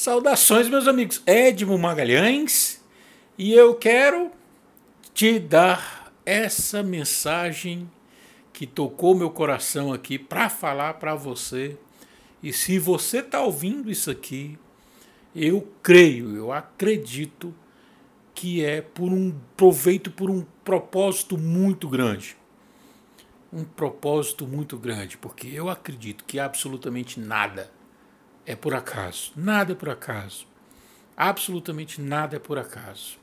Saudações, meus amigos. Edmo Magalhães e eu quero te dar essa mensagem que tocou meu coração aqui para falar para você. E se você está ouvindo isso aqui, eu creio, eu acredito que é por um proveito, por um propósito muito grande. Um propósito muito grande, porque eu acredito que absolutamente nada é por acaso. Nada é por acaso. Absolutamente nada é por acaso.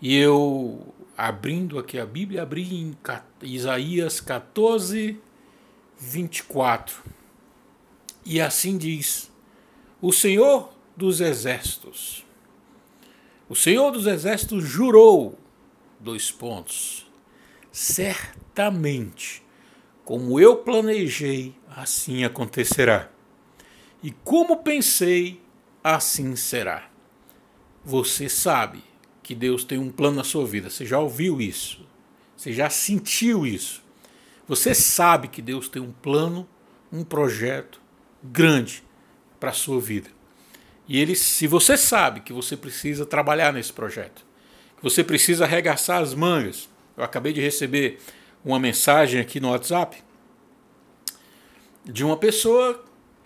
E eu, abrindo aqui a Bíblia, abri em Isaías 14, 24. E assim diz: O Senhor dos Exércitos. O Senhor dos Exércitos jurou, dois pontos, certamente, como eu planejei, assim acontecerá. E como pensei, assim será. Você sabe que Deus tem um plano na sua vida. Você já ouviu isso? Você já sentiu isso? Você sabe que Deus tem um plano, um projeto grande para a sua vida. E ele, se você sabe que você precisa trabalhar nesse projeto, que você precisa arregaçar as mangas. Eu acabei de receber uma mensagem aqui no WhatsApp de uma pessoa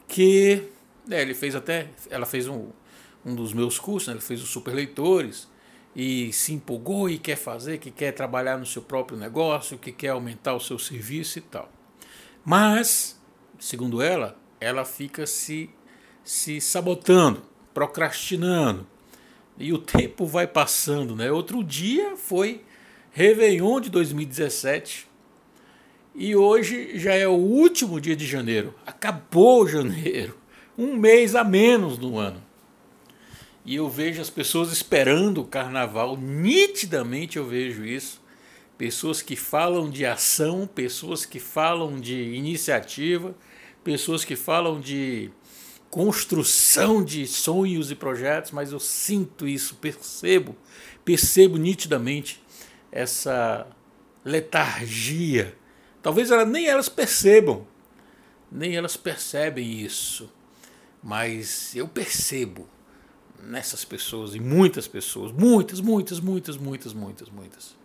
que é, ele fez até, ela fez um, um dos meus cursos, né, ele fez os super leitores e se empolgou e quer fazer, que quer trabalhar no seu próprio negócio, que quer aumentar o seu serviço e tal. Mas, segundo ela, ela fica se, se sabotando, procrastinando. E o tempo vai passando, né? Outro dia foi Réveillon de 2017, e hoje já é o último dia de janeiro. Acabou janeiro. Um mês a menos no ano. E eu vejo as pessoas esperando o carnaval. Nitidamente eu vejo isso. Pessoas que falam de ação, pessoas que falam de iniciativa, pessoas que falam de construção de sonhos e projetos, mas eu sinto isso, percebo, percebo nitidamente essa letargia Talvez ela, nem elas percebam, nem elas percebem isso. Mas eu percebo nessas pessoas, e muitas pessoas, muitas, muitas, muitas, muitas, muitas, muitas,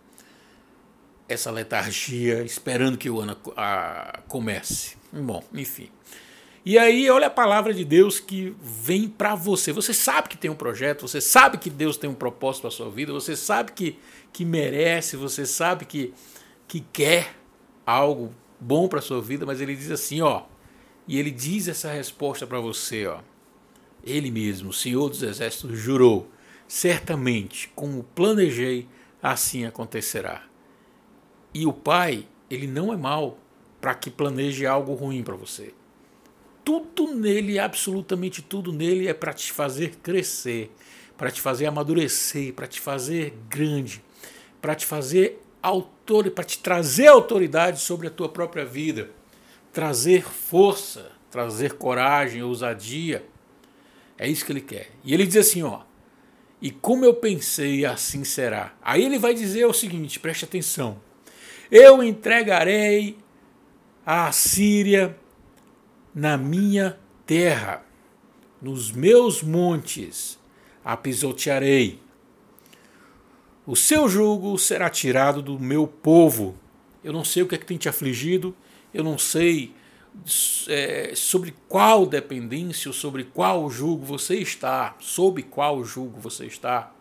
essa letargia esperando que o ano comece. Bom, enfim. E aí, olha a palavra de Deus que vem para você. Você sabe que tem um projeto, você sabe que Deus tem um propósito para sua vida, você sabe que, que merece, você sabe que, que quer algo bom para sua vida, mas ele diz assim, ó, e ele diz essa resposta para você, ó. Ele mesmo, o Senhor dos Exércitos, jurou: certamente, como planejei, assim acontecerá. E o Pai, ele não é mal para que planeje algo ruim para você. Tudo nele, absolutamente tudo nele, é para te fazer crescer, para te fazer amadurecer, para te fazer grande, para te fazer autor, para te trazer autoridade sobre a tua própria vida, trazer força, trazer coragem, ousadia. É isso que ele quer. E ele diz assim, ó: "E como eu pensei, assim será". Aí ele vai dizer o seguinte, preste atenção. Eu entregarei a Síria na minha terra, nos meus montes a pisotearei o seu jugo será tirado do meu povo. Eu não sei o que é que tem te afligido, eu não sei é, sobre qual dependência ou sobre qual jugo você está, sob qual jugo você está,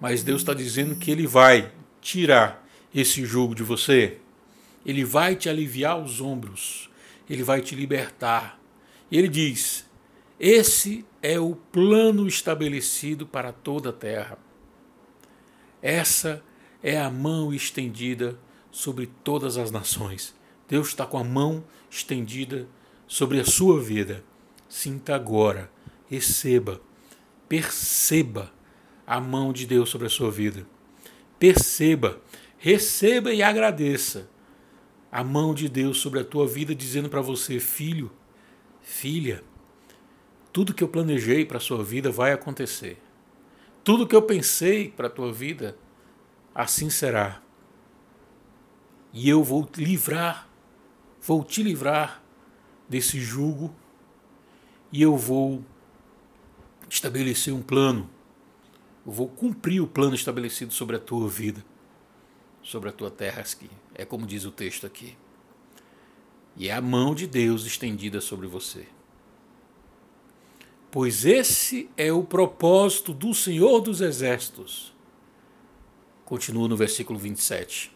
mas Deus está dizendo que Ele vai tirar esse jugo de você, Ele vai te aliviar os ombros, Ele vai te libertar. E Ele diz: esse é o plano estabelecido para toda a terra. Essa é a mão estendida sobre todas as nações. Deus está com a mão estendida sobre a sua vida. Sinta agora, receba, perceba a mão de Deus sobre a sua vida. Perceba, receba e agradeça a mão de Deus sobre a tua vida, dizendo para você, filho, filha, tudo que eu planejei para a sua vida vai acontecer. Tudo que eu pensei para a tua vida, assim será. E eu vou te livrar, vou te livrar desse jugo, e eu vou estabelecer um plano. Eu vou cumprir o plano estabelecido sobre a tua vida, sobre a tua terra aqui. É como diz o texto aqui. E é a mão de Deus estendida sobre você. Pois esse é o propósito do Senhor dos Exércitos. Continua no versículo 27.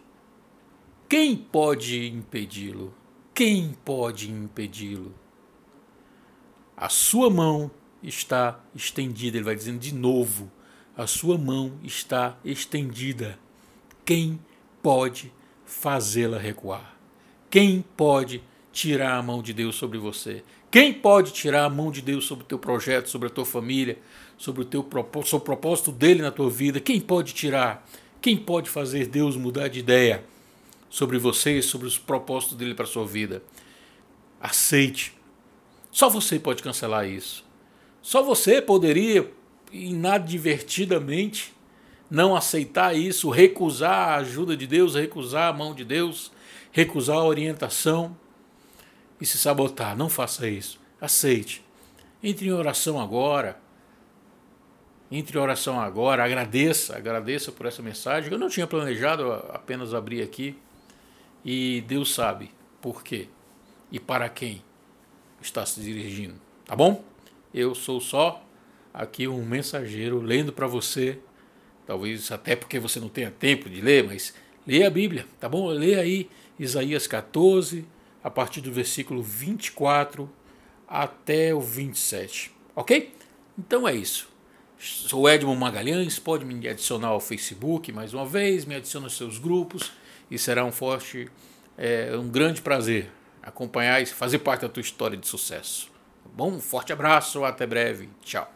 Quem pode impedi-lo? Quem pode impedi-lo? A sua mão está estendida. Ele vai dizendo de novo: a sua mão está estendida. Quem pode fazê-la recuar? Quem pode tirar a mão de Deus sobre você? Quem pode tirar a mão de Deus sobre o teu projeto, sobre a tua família, sobre o teu propósito, sobre o propósito dele na tua vida? Quem pode tirar? Quem pode fazer Deus mudar de ideia sobre você, sobre os propósitos dele para a sua vida? Aceite. Só você pode cancelar isso. Só você poderia, inadvertidamente, não aceitar isso, recusar a ajuda de Deus, recusar a mão de Deus, recusar a orientação e se sabotar. Não faça isso. Aceite. Entre em oração agora. Entre em oração agora. Agradeça, agradeça por essa mensagem. Eu não tinha planejado apenas abrir aqui. E Deus sabe por quê e para quem está se dirigindo. Tá bom? Eu sou só aqui um mensageiro lendo para você. Talvez até porque você não tenha tempo de ler, mas leia a Bíblia, tá bom? Leia aí Isaías 14, a partir do versículo 24 até o 27. Ok? Então é isso. Sou Edmond Magalhães, pode me adicionar ao Facebook mais uma vez, me adiciona aos seus grupos e será um forte, é, um grande prazer acompanhar e fazer parte da tua história de sucesso. Tá bom, um forte abraço, até breve, tchau.